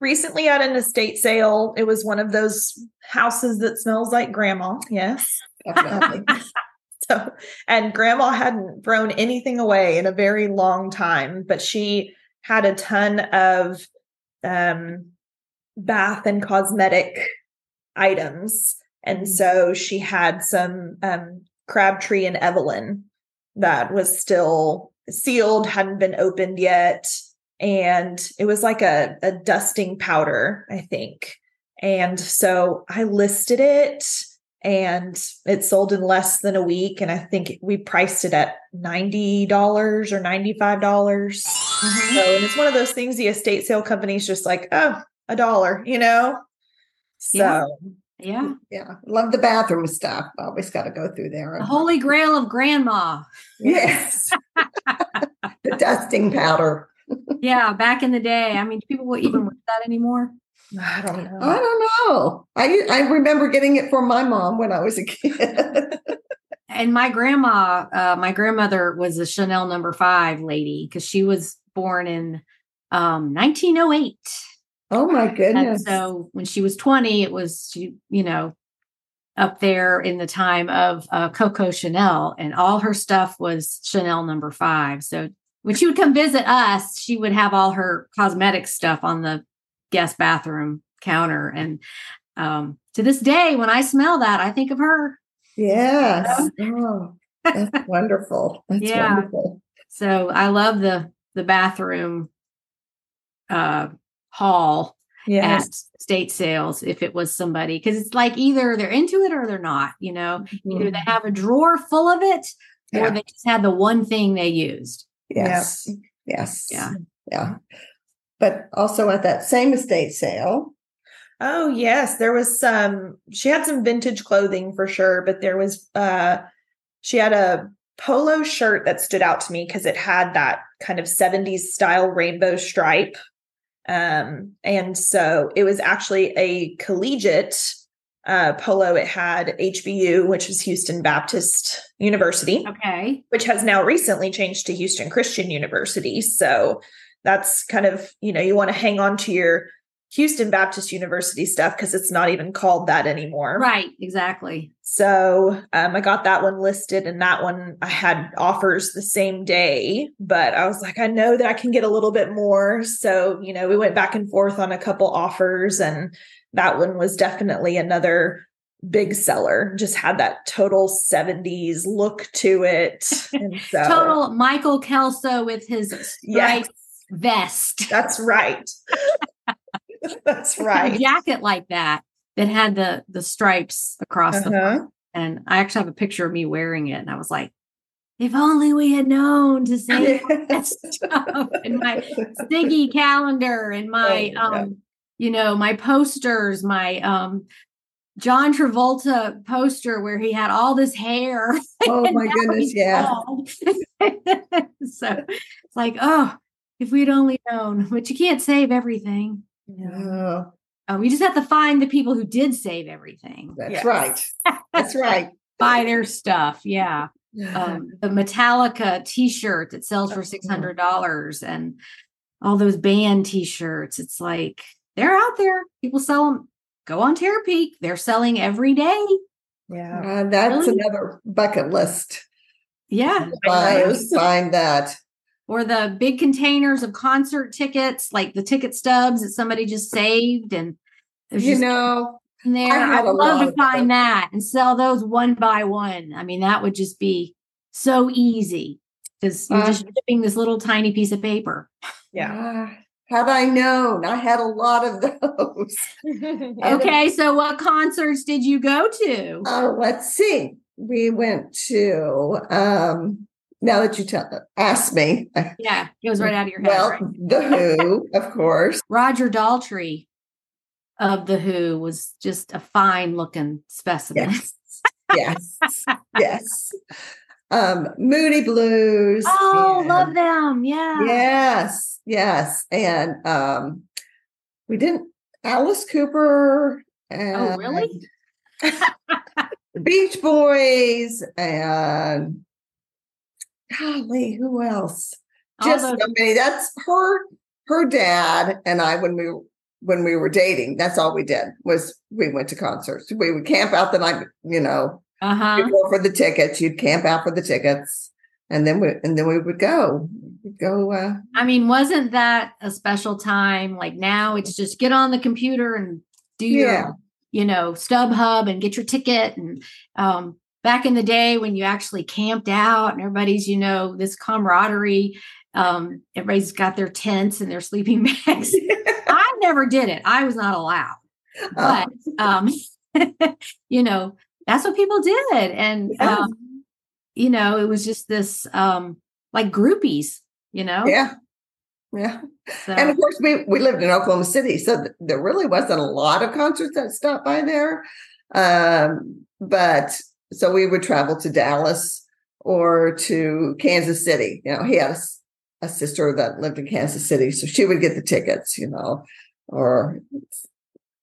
Recently at an estate sale, it was one of those houses that smells like grandma. Yes. definitely. So, and grandma hadn't thrown anything away in a very long time, but she had a ton of um, bath and cosmetic items. And so she had some um, Crabtree and Evelyn that was still sealed, hadn't been opened yet. And it was like a, a dusting powder, I think. And so I listed it and it sold in less than a week. And I think we priced it at $90 or $95. dollars Mhm. So, and it's one of those things the estate sale company's just like, oh, a dollar, you know? So, Yeah. Yeah. yeah. Love the bathroom stuff. Always got to go through there. The holy grail of grandma. Yes. the dusting powder. Yeah. Back in the day. I mean, do people even wear that anymore? I don't know. I don't know. I I remember getting it for my mom when I was a kid. And my grandma, uh, my grandmother was a Chanel number five lady because she was born in um, 1908. oh my And goodness. so when she was 20, it was, she, you know, up there in the time of uh, Coco Chanel, and all her stuff was Chanel number five. So when she would come visit us, she would have all her cosmetic stuff on the guest bathroom counter. And um, to this day, when I smell that, I think of her. yes. Oh, that's wonderful. That's Yeah. wonderful. So I love the the bathroom uh hall Yes. at state sales if it was somebody because it's like either they're into it or they're not, you know. Either they have a drawer full of it or they just had the one thing they used. Yes. Yes. Yeah. Yeah. But also at that same estate sale, Oh yes, there was some she had some vintage clothing for sure, but there was uh she had a polo shirt that stood out to me because it had that kind of 70s style rainbow stripe. Um and so it was actually a collegiate uh polo it had HBU which is Houston Baptist University Okay. which has now recently changed to Houston Christian University. So that's kind of, you know, you want to hang on to your Houston Baptist University stuff because it's not even called that anymore. Right, exactly. So um, I got that one listed, and that one I had offers the same day, but I was like, I know that I can get a little bit more. So, you know, we went back and forth on a couple offers, and that one was definitely another big seller. Just had that total 70s look to it. And so, Total Michael Kelso with his Yes. Vest. That's right. That's right. jacket like that that had the the stripes across the Uh-huh. and I actually have a picture of me wearing it and I was like if only we had known to say that stuff and my Ziggy calendar and my Oh, yeah. um you know my posters my um John Travolta poster where he had all this hair Oh my goodness, yeah. so it's like oh if we'd only known but you can't save everything oh we just have to find the people who did save everything that's Yes. right. That's right. buy their stuff yeah um, the Metallica T-shirt that sells for six hundred dollars, and all those band T-shirts. It's like they're out there. People sell them. Go on Terapeak. They're selling every day. Yeah. Uh, that's Really? another bucket list. Yeah, Find, Nice. find that. Or the big containers of concert tickets, like the ticket stubs that somebody just saved, and You know, in there. I I'd love to find those. that and sell those one by one. I mean, that would just be so easy because you're Uh, just shipping this little tiny piece of paper. Yeah. ah, had I known, I had a lot of those. Okay, so what concerts did you go to? Oh, let's see. We went to um now that you tell them ask me. Yeah, it goes right out of your head. Well, right? the Who, of course. Roger Daltrey of the Who was just a fine looking specimen. Yes. Yes. yes. Um Moody Blues. Oh, and- love them. Yeah. Yes, yes. And um we didn't Alice Cooper and Oh, really? The Beach Boys and golly, who else? Just those- so many. That's her, her dad and I when we when we were dating. That's all we did was we went to concerts. We would camp out the night, you know, uh-huh. for the tickets. You'd camp out for the tickets, and then we and then we would go. We'd go. Uh, I mean, wasn't that a special time? Like now it's just get on the computer and do your, Yeah. you know, StubHub and get your ticket. And um, back in the day when you actually camped out and everybody's, you know, this camaraderie, um, everybody's got their tents and their sleeping bags. I never did it. I was not allowed. uh, But um, you know, that's what people did. And Yeah. um, you know, it was just this um like groupies, you know? yeah, yeah. So, And of course, we we lived in Oklahoma City, so th- there really wasn't a lot of concerts that stopped by there. Um, but so we would travel to Dallas or to Kansas City. You know, he had a sister that lived in Kansas City, so she would get the tickets. You know, or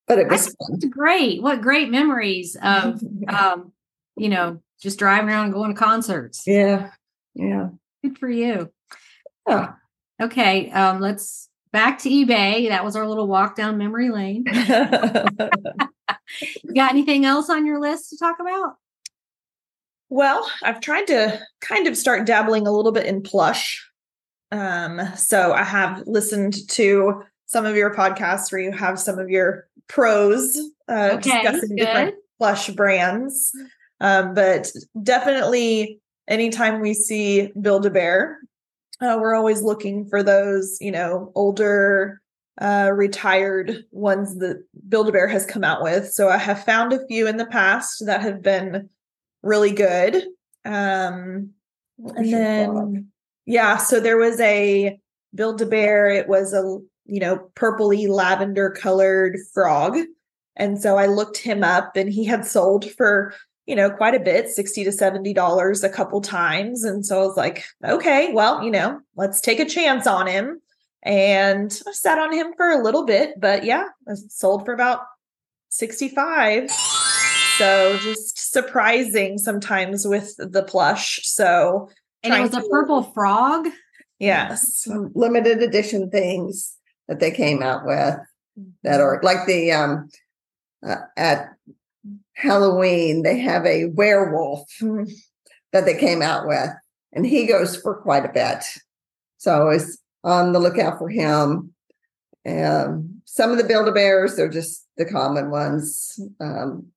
but it was. Great. What great memories of um, you know, just driving around and going to concerts. yeah, yeah. Good for you. Yeah. Okay, um, let's back to eBay. That was our little walk down memory lane. You got anything else on your list to talk about? Well, I've tried to kind of start dabbling a little bit in plush. Um, so I have listened to some of your podcasts where you have some of your pros uh, Okay, discussing good. different plush brands. Um, but definitely, anytime we see Build a Bear, uh, we're always looking for those, you know, older, uh, retired ones that Build a Bear has come out with. So I have found a few in the past that have been really good. Um, and then yeah, so there was a Build a Bear. It was a you know purpley lavender colored frog, and so I looked him up, and he had sold for you know quite a bit, sixty to seventy dollars a couple times, and so I was like, okay, well, you know, let's take a chance on him, and I sat on him for a little bit, but yeah, I sold for about sixty five. So just surprising sometimes with the plush. So And it trying was a purple frog. Yes. Some limited edition things that they came out with that are like the um uh, at Halloween they have a werewolf Mm. that they came out with and he goes for quite a bit. So I was on the lookout for him. Um some of the Build-A-Bears are just the common ones. Um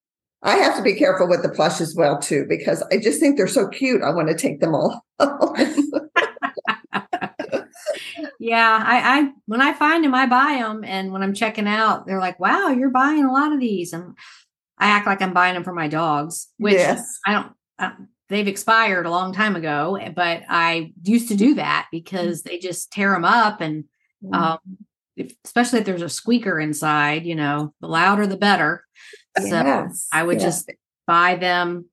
I have to be careful with the plush as well too because I just think they're so cute. I want to take them all. Yeah, I, I when I find them, I buy them, and when I'm checking out, they're like, "Wow, you're buying a lot of these," and I act like I'm buying them for my dogs, which yes. I don't. Uh, they've expired a long time ago, but I used to do that because they just tear them up, and um, if, especially if there's a squeaker inside, you know, the louder the better. So I would yes. just buy them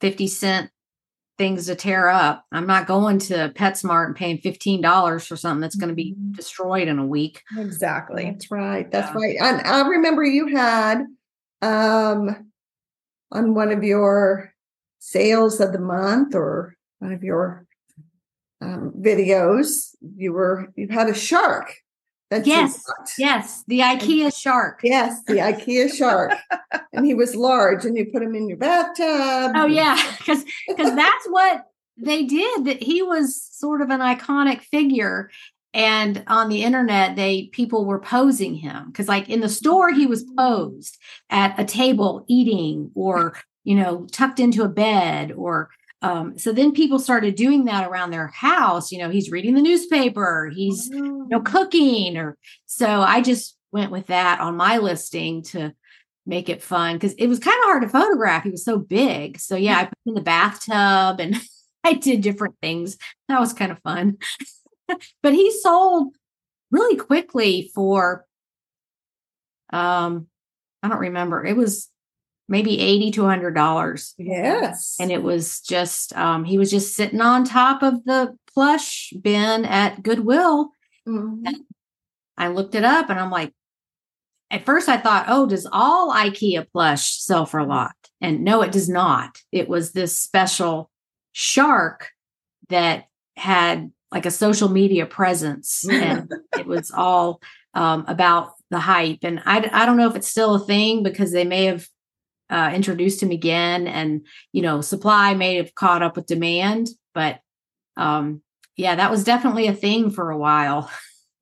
fifty cent things to tear up. I'm not going to PetSmart and paying fifteen dollars for something that's going to be Mhm. destroyed in a week. Exactly. That's right. That's Yeah. right. And I remember you had um on one of your sales of the month or one of your um, videos, you were you had a shark. That you Yes. Yes, the IKEA shark. Yes, the IKEA shark. and he was large and you put him in your bathtub. Oh yeah, because because that's what they did. That he was sort of an iconic figure, and on the internet, they people were posing him because, like in the store, he was posed at a table eating, or you know, tucked into a bed, or um, so then people started doing that around their house. You know, he's reading the newspaper, he's you know cooking, or so I just went with that on my listing to make it fun because it was kind of hard to photograph. He was so big. So yeah, I put him in the bathtub and I did different things. That was kind of fun. but he sold really quickly for um I don't remember. It was maybe 80 to 100 dollars. Yes. And it was just um he was just sitting on top of the plush bin at Goodwill Mhm. I looked it up and I'm like, at first I thought, oh, does all IKEA plush sell for a lot? And no, it does not. It was this special shark that had like a social media presence and it was all um, about the hype. And I, I don't know if it's still a thing because they may have uh, introduced him again and, you know, supply may have caught up with demand. But um, yeah, that was definitely a thing for a while.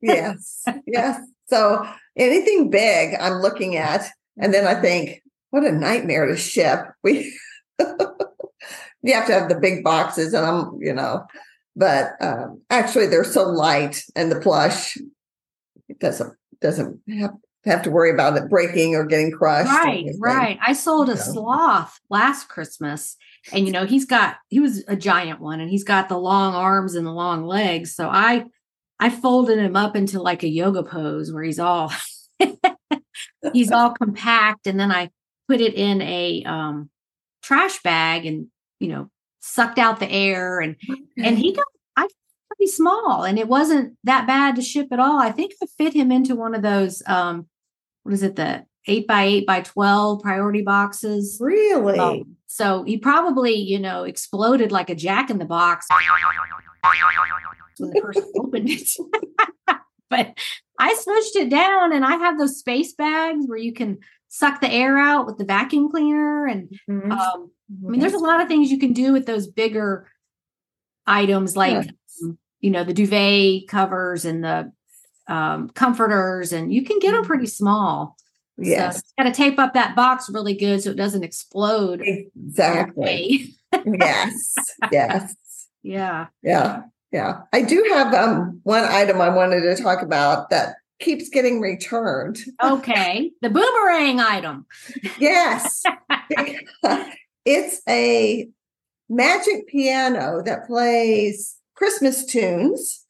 yes. Yes. So anything big I'm looking at, and then I think, what a nightmare to ship. We you have to have the big boxes, and I'm, you know, but um, actually they're so light, and the plush it doesn't doesn't have have to worry about it breaking or getting crushed. Right, right. I sold a sloth last Christmas, and you know he's got he was a giant one, and he's got the long arms and the long legs. So I I folded him up into like a yoga pose where he's all he's all compact, and then I put it in a um, trash bag and you know sucked out the air and and he got I pretty small and it wasn't that bad to ship at all. I think I fit him into one of those um what is it the eight by eight by twelve priority boxes. Really? Um, so he probably you know exploded like a jack in the box when the person opened it. but I smushed it down and I have those space bags where you can suck the air out with the vacuum cleaner. And mm-hmm. um, I mean, there's a lot of things you can do with those bigger items like, yes. you know, the duvet covers and the um, comforters, and you can get them pretty small. Yes. So got to tape up that box really good so it doesn't explode. Exactly. yes. Yes. Yeah. Yeah. Yeah. I do have um, one item I wanted to talk about that keeps getting returned. Okay. The boomerang item. yes. it's a magic piano that plays Christmas tunes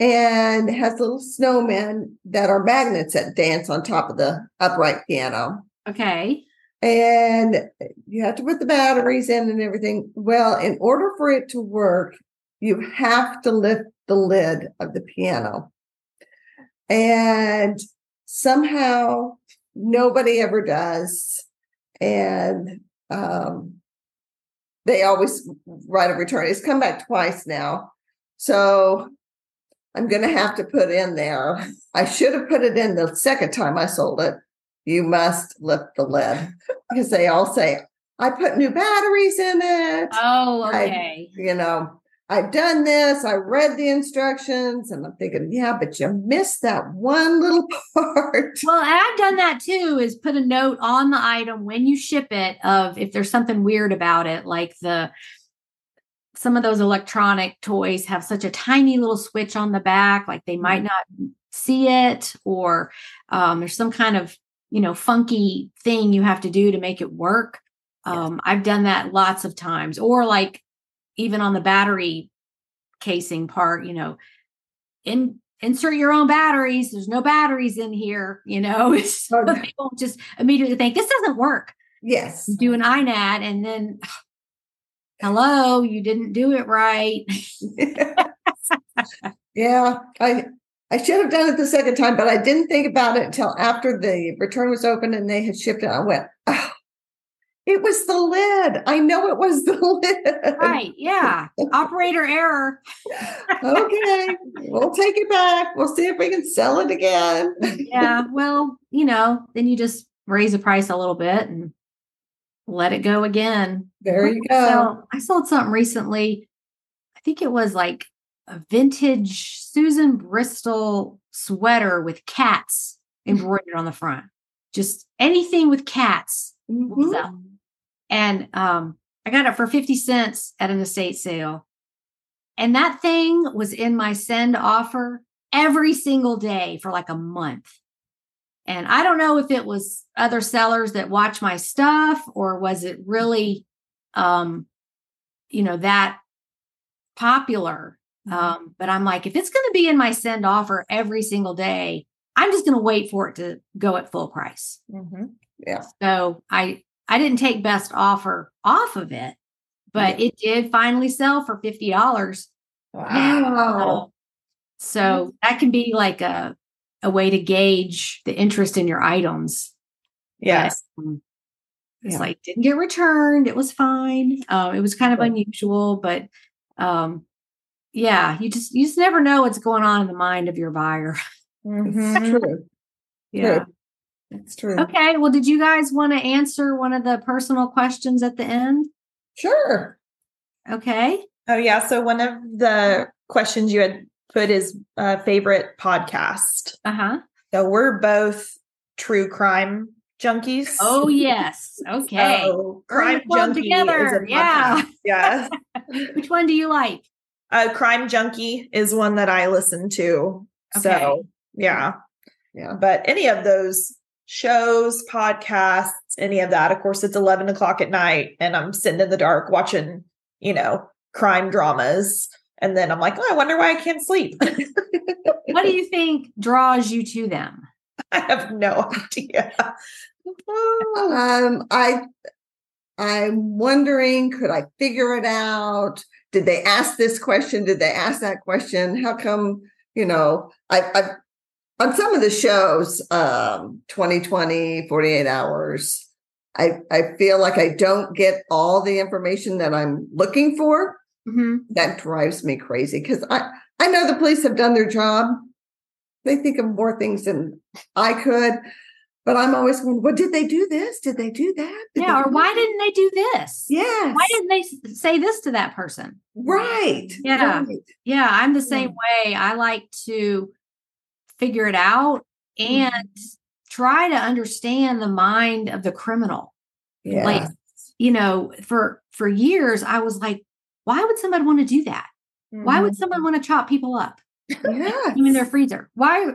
and has little snowmen that are magnets that dance on top of the upright piano. Okay. And you have to put the batteries in and everything. Well, in order for it to work, you have to lift the lid of the piano. And somehow nobody ever does. And um, they always write a return. It's come back twice now. So I'm going to have to put in there. I should have put it in the second time I sold it. You must lift the lid because they all say, I put new batteries in it. Oh, okay. I, you know, I've done this. I read the instructions and I'm thinking, yeah, but you missed that one little part. Well, I've done that too, is put a note on the item when you ship it of if there's something weird about it, like the some of those electronic toys have such a tiny little switch on the back, like they might mm-hmm. not see it, or um, there's some kind of you know funky thing you have to do to make it work. Um, I've done that lots of times, or like even on the battery casing part, you know, in insert your own batteries. There's no batteries in here, you know. so people just immediately think this doesn't work. Yes. Do an INAD and then hello, you didn't do it right. yeah. I I should have done it the second time, but I didn't think about it until after the return was open and they had shipped it. I went, oh, it was the lid. I know it was the lid. Right. Yeah. Operator error. okay. We'll take it back. We'll see if we can sell it again. yeah. Well, you know, then you just raise the price a little bit and let it go again. There you go. So I sold something recently. I think it was like a vintage Susan Bristol sweater with cats embroidered on the front. Just anything with cats. Mm-hmm. And um, I got it for 50 cents at an estate sale. And that thing was in my send offer every single day for like a month. And I don't know if it was other sellers that watch my stuff or was it really um you know that popular. Mm-hmm. Um but I'm like if it's going to be in my send offer every single day, I'm just going to wait for it to go at full price. Mm-hmm. Yeah. So I I didn't take best offer off of it, but it did finally sell for $50. Wow. So that can be like a, a way to gauge the interest in your items. Yes. But, um, It's Yeah. like didn't get returned. It was fine. Um, it was kind of unusual, but um, yeah, you just you just never know what's going on in the mind of your buyer. It's Mhm. true. Yeah. It's true. Okay. Well, did you guys want to answer one of the personal questions at the end? Sure. Okay. Oh yeah. So one of the questions you had put his uh, favorite podcast. Uh huh. So we're both true crime junkies. Oh yes. Okay. So crime junkie together. Yeah. Yeah. Which one do you like? uh, crime junkie is one that I listen to. Okay. So yeah. Yeah. But any of those shows, podcasts, any of that, of course, it's 11 o'clock at night and I'm sitting in the dark watching, you know, crime dramas. And then I'm like, oh, I wonder why I can't sleep. What do you think draws you to them? I have no idea. Um, I I'm wondering, could I figure it out? Did they ask this question? Did they ask that question? How come, you know, I I've on some of the shows, um, 2020, 48 hours, I, I feel like I don't get all the information that I'm looking for. Hmm That drives me crazy because I, I know the police have done their job. They think of more things than I could, but I'm always going, well, did they do this? Did they do that? Did Yeah. Or why that?" didn't they do this? Yeah. Why didn't they say this to that person? Right. Yeah. right. Yeah, I'm the same way. I like to figure it out and try to understand the mind of the criminal. Yeah. Like, you know, for for years I was like, why would somebody want to do that? Why would someone want to chop people up? yeah. even their freezer. Why?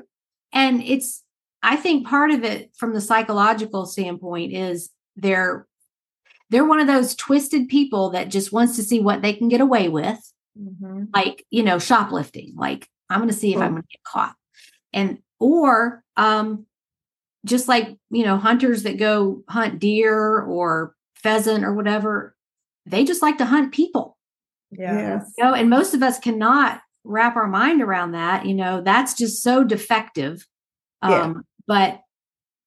And it's, I think part of it from the psychological standpoint is they're, they're one of those twisted people that just wants to see what they can get away with, Mhm. like, you know, shoplifting. Like, I'm going to see if I'm Oh. going to get caught. And, or, um, just like, you know, hunters that go hunt deer or pheasant or whatever, they just like to hunt people Yeah. Yes. you know, and most of us cannot wrap our mind around that. You know, that's just so defective. Yeah. Um, but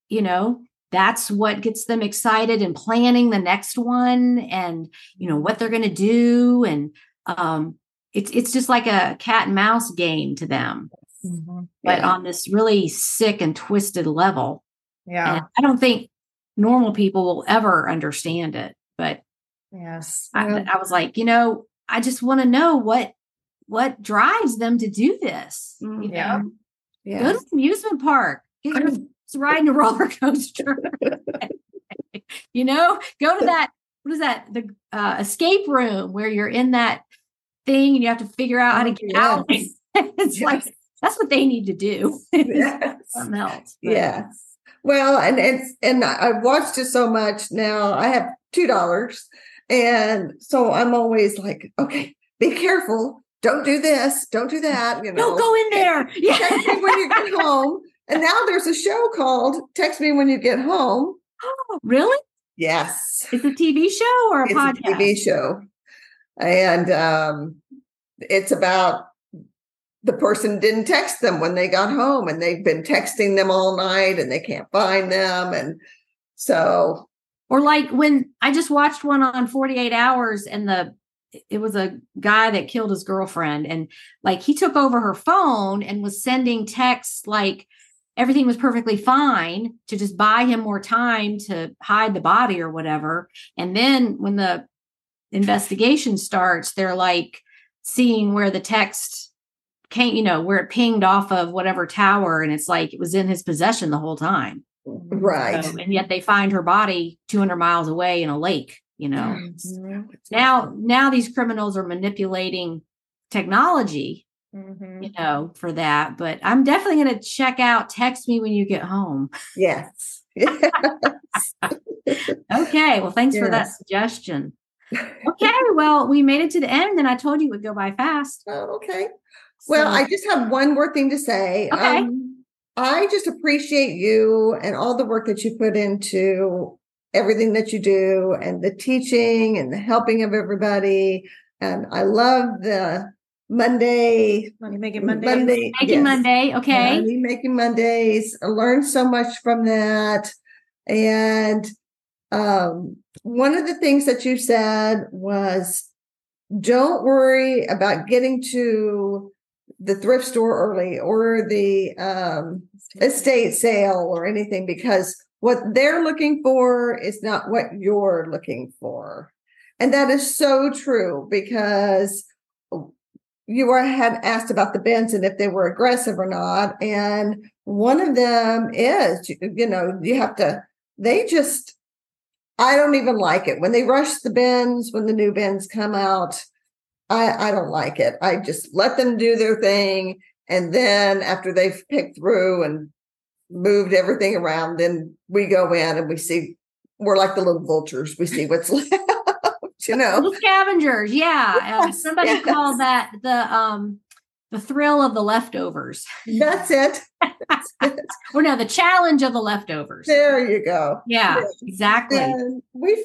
you know, that's what gets them excited and planning the next one and you know what they're gonna do. And um it's it's just like a cat and mouse game to them, Mhm. but Yeah. on this really sick and twisted level. Yeah. And I don't think normal people will ever understand it. But Yes. I, Yeah. I was like, you know, I just want to know what what drives them to do this. You Mm, yeah. know? Go to the amusement park. Get your riding a roller coaster. you know, go to that. What is that? The uh, escape room where you're in that thing and you have to figure out how to Oh, get out. yes. it's like that's what they need to do. Yes. Something else. But- Yes. Well, and it's and I've watched it so much now. I have two dollars, and so I'm always like, okay, be careful. Don't do this. Don't do that. You know, Don't go in there. Yeah. Text me when you get home. And now there's a show called "Text Me When You Get Home." Oh, really? Yes, It's a TV show or a it's podcast? a TV show, and um, it's about the person didn't text them when they got home, and they've been texting them all night, and they can't find them, and so Or like when I just watched one on 48 hours and the it was a guy that killed his girlfriend and like he took over her phone and was sending texts like everything was perfectly fine to just buy him more time to hide the body or whatever. And then when the investigation starts, they're like seeing where the text came, you know, where it pinged off of whatever tower and it's like it was in his possession the whole time. Right. So, and yet they find her body 200 miles away in a lake, you know. Mhm. Now, now these criminals are manipulating technology, Mhm. you know, for that. But I'm definitely going to check out Text Me When You Get Home. Yes. Okay. Well, thanks for that suggestion. Okay. Well, we made it to the end and I told you it would go by fast. Oh, okay. Well, I just have one more thing to say. Okay. Um, I just appreciate you and all the work that you put into everything that you do and the teaching and the helping of everybody. And I love the Monday, Money making Monday. Monday, Making yes. Monday. Okay. Money making Mondays. I learned so much from that. And um, one of the things that you said was don't worry about getting to the thrift store early or the um, estate sale or anything because what they're looking for is not what you're looking for. And that is so true because you were, had asked about the bins and if they were aggressive or not. And one of them is, you know, you have to, they just, I don't even like it when they rush the bins, when the new bins come out. I, I don't like it. I just let them do their thing. And then after they've picked through and moved everything around, then we go in and we see, we're like the little vultures. We see what's left you know little scavengers yeah um, somebody yes. called that the um the thrill of the leftovers that's it or no the challenge of the leftovers there you go yeah Yes. exactly and we've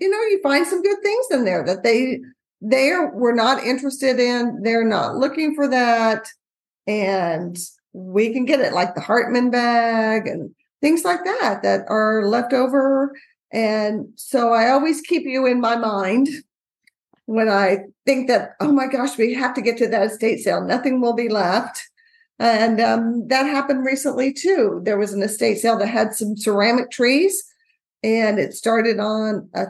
you know you find some good things in there that they they are were not interested in they're not looking for that and we can get it like the hartmann bag and things like that that are left over and so i always keep you in my mind when i think that oh my gosh we have to get to that estate sale nothing will be left and um, that happened recently too there was an estate sale that had some ceramic trees and it started on a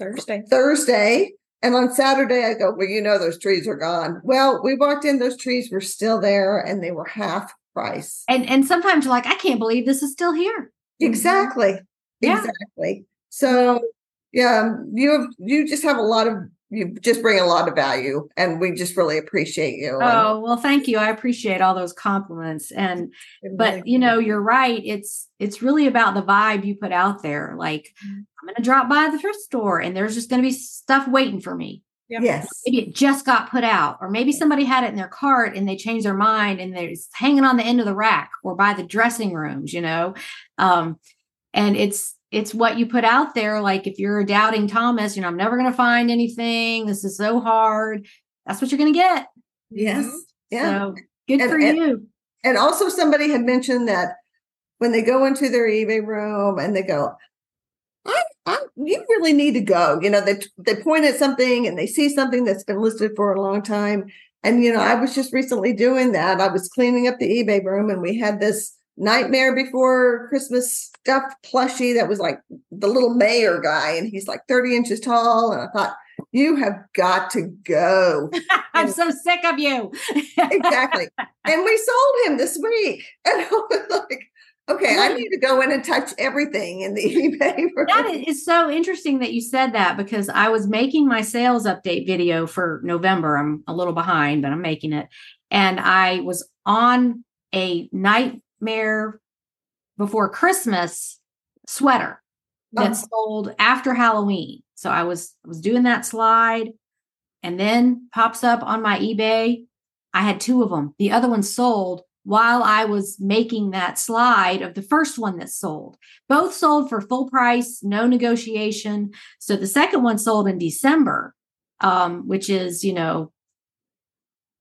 Thursday. Thursday. And on Saturday, I go, Well, you know, those trees are gone. Well, we walked in, those trees were still there and they were half price. and and sometimes you're like i can't believe this is still here mm-hmm. Exactly. Yeah. Exactly. So, yeah, you have, you just have a lot of, you just bring a lot of value and we just really appreciate you. And oh well thank you i appreciate all those compliments and but you know you're right it's it's really about the vibe you put out there like Mm-hmm. i'm gonna drop by the thrift store and there's just gonna be stuff waiting for me Yep. yes. maybe it just got put out or maybe somebody had it in their cart and they changed their mind and it's hanging on the end of the rack or by the dressing rooms you know um and it's it's what you put out there like if you're doubting thomas you know i'm never going to find anything this is so hard that's what you're going to get Yes. Mm-hmm. Yeah. so good And- for and- you And also, somebody had mentioned that when they go into their eBay room and they go, I, I, you really need to go. You know, they they point at something and they see something that's been listed for a long time. And you know, I was just recently doing that. I was cleaning up the eBay room, and we had this Nightmare Before Christmas stuffed plushie that was like the little mayor guy, and he's like thirty inches tall. And I thought, you have got to go. i'm so sick of you exactly. And we sold him this week. And I was like, okay, I need to go in and touch everything in the eBay. room. that is so interesting that you said that because I was making my sales update video for November. I'm a little behind, but I'm making it. And I was on a nightmare before Christmas sweater that Oh. sold after Halloween. So I was was doing that slide and then pops up on my eBay. I had two of them. The other one sold while I was making that slide of the first one that sold. Both sold for full price, no negotiation. So the second one sold in December, um, which is, you know,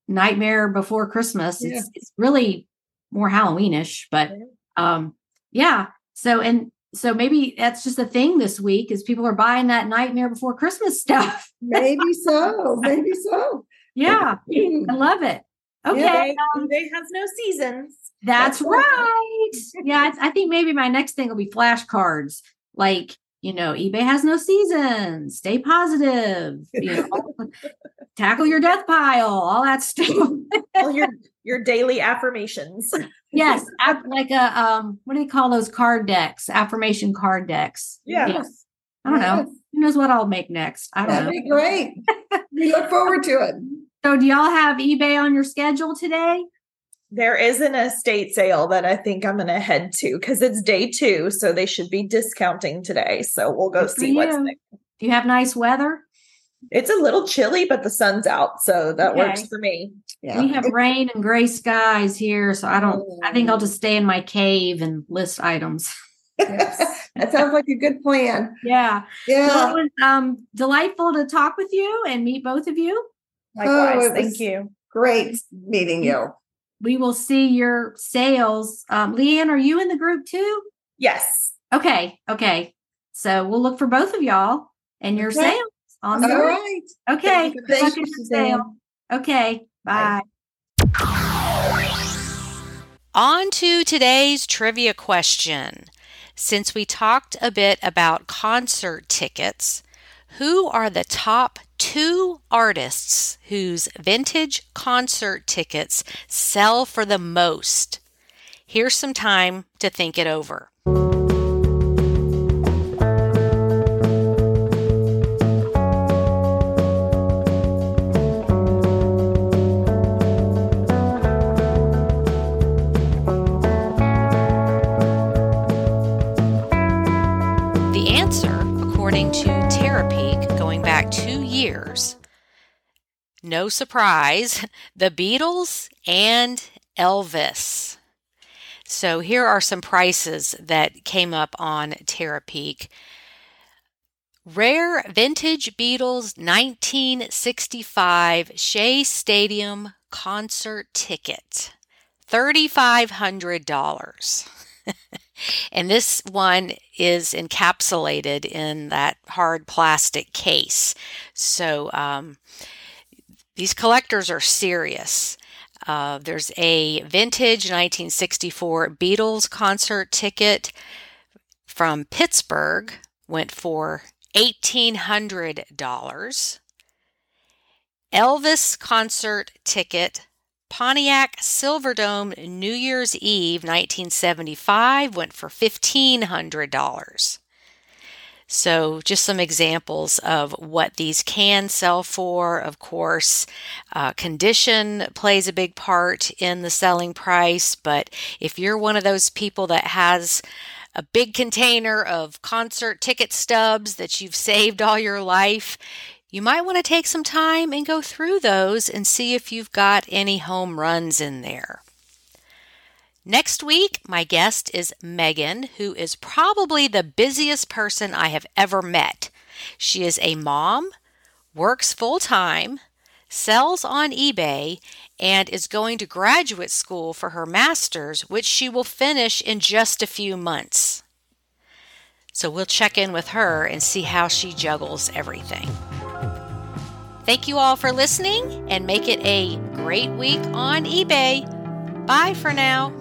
Nightmare Before Christmas. Yeah. It's, it's really more Halloweenish, but um, yeah. So, and so maybe that's just a thing this week is people are buying that Nightmare Before Christmas stuff. maybe so. Maybe so. Yeah. I love it. Okay. eBay, eBay has no seasons. That's That's right. right. Yeah, I, I think maybe my next thing will be flashcards. Like, you know, eBay has no season. Stay positive. You know, tackle your death pile. All that stuff. All your your daily affirmations. yes, like a um, what do they call those card decks? Affirmation card decks. Yeah. I don't know. Who knows what I'll make next? I don't That'd know. be great. we look forward to it. So, do y'all have eBay on your schedule today? There is an estate sale that I think I'm going to head to because it's day two, so they should be discounting today. So we'll go Good see what's you. there. Do you have nice weather? It's a little chilly, but the sun's out, so that works for me. Yeah. We have rain and gray skies here, so I don't. I think I'll just stay in my cave and list items. that sounds like a good plan. Yeah. Well, Yeah. it was um, delightful to talk with you and meet both of you. Likewise, it thank you. Great meeting you. We will see your sales. Um, LeighAnne, are you in the group too? Yes. Okay. Okay. So we'll look for both of y'all and your Okay. sales on the All board. right. Okay. Thank you, with your sale. Okay. Bye. On to today's trivia question. Since we talked a bit about concert tickets, who are the top two artists whose vintage concert tickets sell for the most? Here's some time to think it over. No surprise, the Beatles and Elvis. So here are some prices that came up on Terapeak. Rare vintage Beatles 1965 Shea Stadium concert ticket, $3,500. and this one is encapsulated in that hard plastic case. So um, these collectors are serious. Uh, there's a vintage 1964 Beatles concert ticket from Pittsburgh, went for $1,800. Elvis concert ticket, Pontiac Silverdome New Year's Eve 1975, went for $1,500. So, just some examples of what these can sell for. Of course, uh, condition plays a big part in the selling price, but if you're one of those people that has a big container of concert ticket stubs that you've saved all your life, you might want to take some time and go through those and see if you've got any home runs in there. Next week, my guest is Megan, who is probably the busiest person I have ever met. She is a mom, works full time, sells on eBay, and is going to graduate school for her master's, which she will finish in just a few months. So we'll check in with her and see how she juggles everything. Thank you all for listening and make it a great week on eBay. Bye for now.